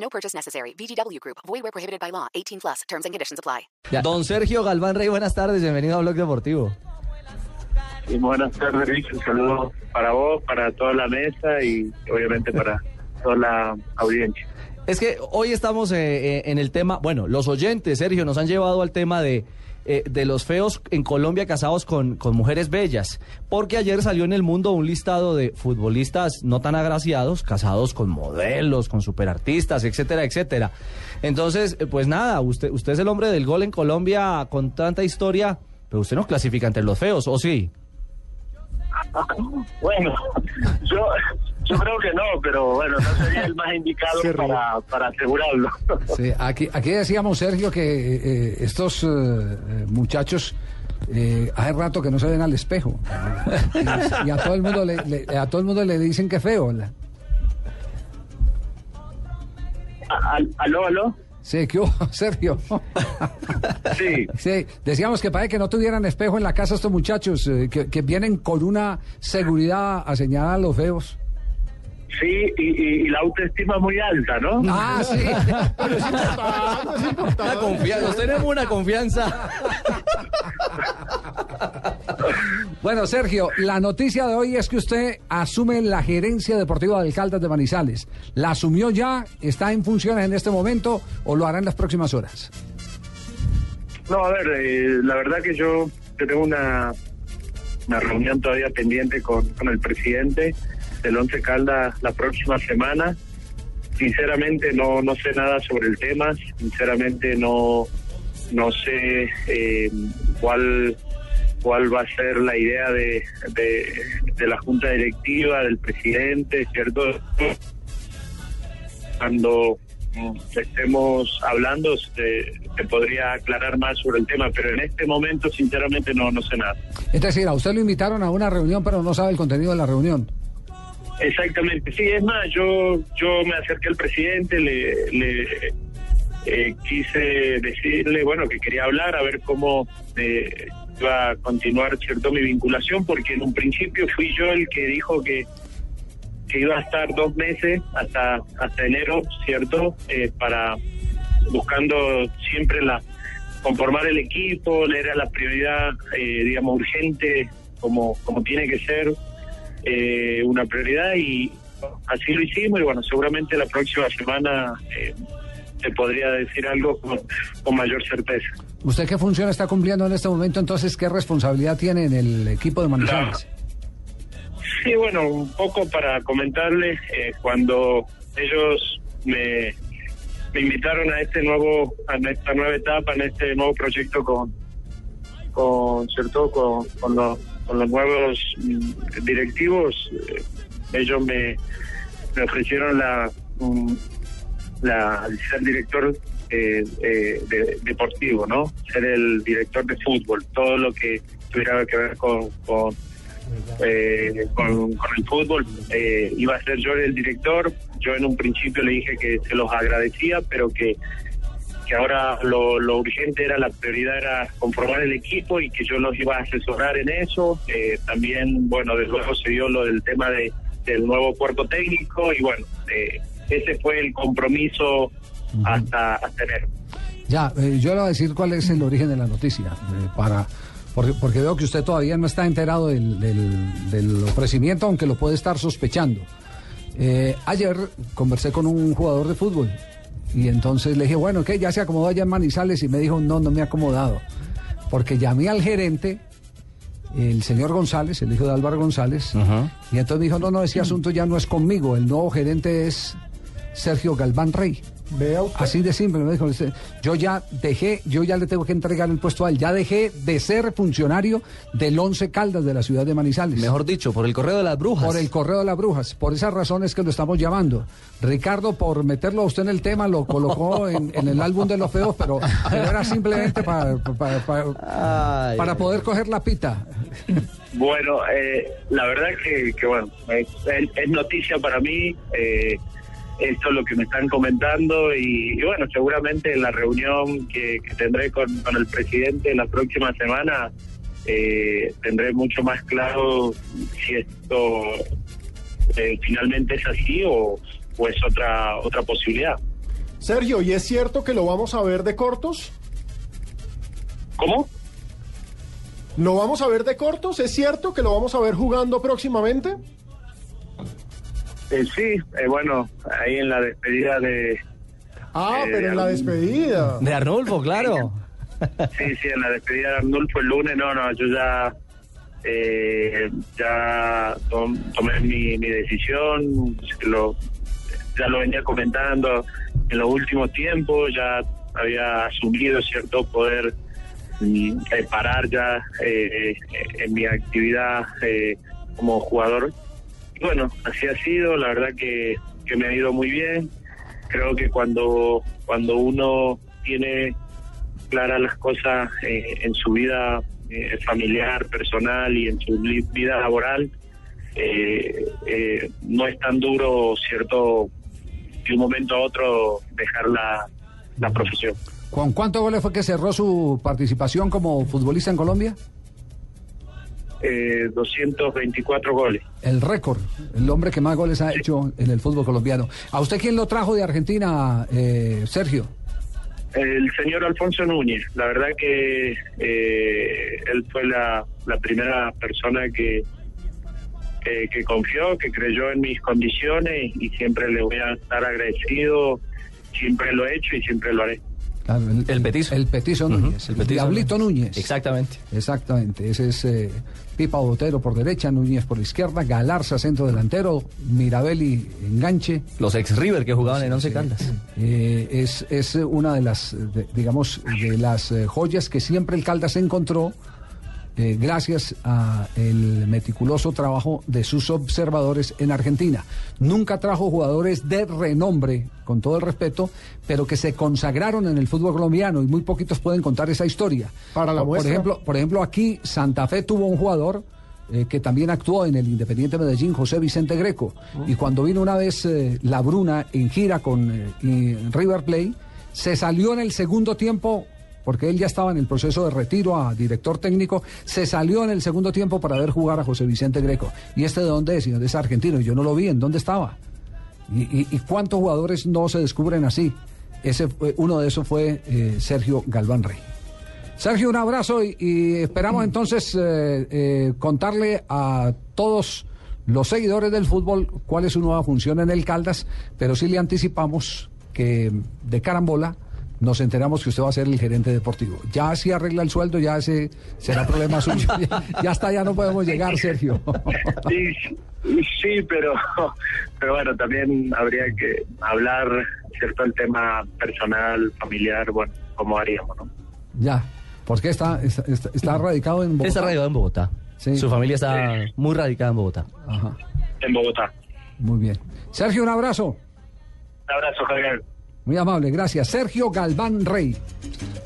No purchase necessary. VGW Group. Void where prohibited by law. 18 plus. Terms and conditions apply. Don Sergio Galván Rey, buenas tardes. Bienvenido a Blog Deportivo. Y buenas tardes, Rich. Un saludo para vos, para toda la mesa y obviamente para toda la audiencia. Es que hoy estamos eh, eh, en el tema, bueno, los oyentes, Sergio, nos han llevado al tema de, eh, de los feos en Colombia casados con, con mujeres bellas, porque ayer salió en el mundo un listado de futbolistas no tan agraciados, casados con modelos, con superartistas, etcétera, etcétera. Entonces, eh, pues nada, usted, usted es el hombre del gol en Colombia con tanta historia, pero usted no clasifica entre los feos, ¿o sí? Bueno, yo, yo creo que no, pero bueno, no sería el más indicado para, para asegurarlo. Sí, aquí, aquí decíamos, Sergio, que eh, estos eh, eh, muchachos eh, hace rato que no se ven al espejo. Y, y a todo el mundo le, le- a todo el mundo le dicen que feo. la- Al- ¿Aló, aló? Sí, ¿qué hubo, Sergio? Sí. Sí, decíamos que parece que no tuvieran espejo en la casa estos muchachos, eh, que, que vienen con una seguridad a señalar a los feos. Sí, y, y- y la autoestima muy alta, ¿no? Ah, sí. Confianza, nos tenemos una confianza. Bueno, Sergio, la noticia de hoy es que usted asume la gerencia deportiva del Caldas de Manizales. ¿La asumió ya? ¿Está en funciones en este momento o lo hará en las próximas horas? No, a ver, eh, la verdad que yo, yo tengo una, una reunión todavía pendiente con, con el presidente del Once Caldas la próxima semana. Sinceramente no, no sé nada sobre el tema, sinceramente no, no sé eh, cuál cuál va a ser la idea de, de, la junta directiva, del presidente, ¿cierto? Cuando mm, estemos hablando se podría aclarar más sobre el tema, pero en este momento sinceramente no, no sé nada. Es decir, a usted lo invitaron a una reunión, pero no sabe el contenido de la reunión. Exactamente, sí, es más, yo yo me acerqué al presidente, le, eh, quise decirle, bueno, que quería hablar, a ver cómo eh, iba a continuar, ¿cierto?, mi vinculación, porque en un principio fui yo el que dijo que, que iba a estar dos meses hasta, hasta enero, ¿cierto?, eh, para buscando siempre la conformar el equipo, era la prioridad, eh, digamos, urgente, como, como tiene que ser, eh, una prioridad y así lo hicimos y bueno, seguramente la próxima semana eh, te podría decir algo con, con mayor certeza. ¿Usted qué función está cumpliendo en este momento? Entonces, ¿qué responsabilidad tiene en el equipo de Manizales? Sí, bueno, un poco para comentarles, eh, cuando ellos me, me invitaron a este nuevo, a esta nueva etapa, en este nuevo proyecto con, con cierto, con, con los, con los nuevos mm, directivos, eh, ellos me, me ofrecieron la, mm, la ser director eh, eh, de- deportivo, ¿no? Ser el director de fútbol, todo lo que tuviera que ver con, con eh, con, con el fútbol. Eh, iba a ser yo el director. Yo en un principio le dije que se los agradecía, pero que, que ahora lo, lo urgente era, la prioridad era conformar el equipo y que yo los iba a asesorar en eso. Eh, también, bueno, de luego se dio lo del tema de, del nuevo cuerpo técnico y bueno, eh, ese fue el compromiso hasta, hasta enero. Ya, eh, yo le voy a decir cuál es el origen de la noticia, eh, para porque, porque veo que usted todavía no está enterado del, del- del ofrecimiento, aunque lo puede estar sospechando. Eh, ayer conversé con un jugador de fútbol y entonces le dije, bueno, ¿qué? Ya se acomodó allá en Manizales y me dijo, no, no me he acomodado, porque llamé al gerente, el señor González, el hijo de Álvaro González, y entonces me dijo, no, no, ese asunto ya no es conmigo, el nuevo gerente es Sergio Galván Rey. Vea usted. Así de simple, me dijo, "Usted, yo ya dejé, yo ya le tengo que entregar el puesto a él, ya dejé de ser funcionario del Once Caldas de la ciudad de Manizales. Mejor dicho, por el correo de las brujas. Por el correo de las brujas. Por esas razones que lo estamos llamando. Ricardo, por meterlo a usted en el tema, lo colocó en, en el álbum de los feos, pero, pero era simplemente para, para, para- Ay, para poder coger la pita. Bueno, eh, la verdad que, que bueno, es, es- es noticia para mí. eh, esto es lo que me están comentando y, y bueno, seguramente en la reunión que, que tendré con, con el presidente la próxima semana eh, tendré mucho más claro si esto eh, finalmente es así o, o es otra otra posibilidad. Sergio, ¿y es cierto que lo vamos a ver de cortos? ¿Cómo? ¿Lo vamos a ver de cortos? ¿Es cierto que lo vamos a ver jugando próximamente? Eh, sí, eh, bueno, ahí en la despedida de, Ah, Eh, pero en la despedida. De Arnulfo, claro. Sí, sí, en la despedida de Arnulfo el lunes, no, no, yo ya eh, ya tom- tomé mi, mi decisión, lo, ya lo venía comentando en los últimos tiempos, ya había asumido cierto poder mm, eh, parar ya eh, en mi actividad eh, como jugador. Bueno, así ha sido, la verdad que, que me ha ido muy bien. Creo que cuando, cuando uno tiene claras las cosas eh, en su vida eh, familiar, personal y en su vida laboral, eh, no es tan duro, ¿cierto?, de un momento a otro dejar la, la profesión. ¿Con cuántos goles fue que cerró su participación como futbolista en Colombia? Eh, 224 goles. El récord, el hombre que más goles ha hecho en el fútbol colombiano. ¿A usted quién lo trajo de Argentina, eh, Sergio? El señor Alfonso Núñez, la verdad que eh, él fue la, la primera persona que, que, que confió, que creyó en mis condiciones y siempre le voy a estar agradecido, siempre lo he hecho y siempre lo haré. Claro, El petizo. El petizo Núñez. el petizo Diablito Núñez. Exactamente. Exactamente. Ese es eh, Pipa Botero por derecha, Núñez por izquierda, Galarza centro delantero, Mirabelli enganche. Los ex River que jugaban en Once Caldas. Eh, es, es una de las, de- digamos, de las eh, joyas que siempre el Caldas encontró eh, gracias a el meticuloso trabajo de sus observadores en Argentina. Nunca trajo jugadores de renombre, con todo el respeto, pero que se consagraron en el fútbol colombiano y muy poquitos pueden contar esa historia. Para la por, por ejemplo, por ejemplo, aquí Santa Fe tuvo un jugador eh, que también actuó en el Independiente Medellín, José Vicente Greco. Y cuando vino una vez eh, la Bruna en gira con eh, River Play, se salió en el segundo tiempo, porque él ya estaba en el proceso de retiro a director técnico, se salió en el segundo tiempo para ver jugar a José Vicente Greco. ¿Y este de dónde es? ¿Y dónde es argentino? Yo no lo vi, ¿en dónde estaba? ¿Y, cuántos jugadores no se descubren así? Ese, uno de esos fue eh, Sergio Galván Rey. Sergio, un abrazo y, y esperamos entonces eh, eh, contarle a todos los seguidores del fútbol cuál es su nueva función en el Caldas, pero sí le anticipamos que de carambola nos enteramos que usted va a ser el gerente deportivo. Ya si arregla el sueldo, ya ese será problema suyo. Ya, ya está, ya no podemos llegar, Sergio. Sí, sí, pero, pero bueno, también habría que hablar, ¿cierto?, el tema personal, familiar, bueno, como haríamos, ¿no? ya, porque está, está, está- está radicado en Bogotá. Está radicado en Bogotá. Sí. Su familia está muy radicada en Bogotá. Ajá, En Bogotá. muy bien. Sergio, un abrazo. Un abrazo, Javier. Muy amable, gracias. Sergio Galván Rey.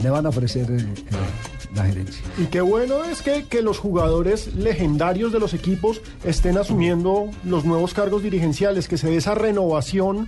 Le van a ofrecer eh, eh, la gerencia. Y qué bueno es que, que los jugadores legendarios de los equipos estén asumiendo los nuevos cargos dirigenciales, que se dé esa renovación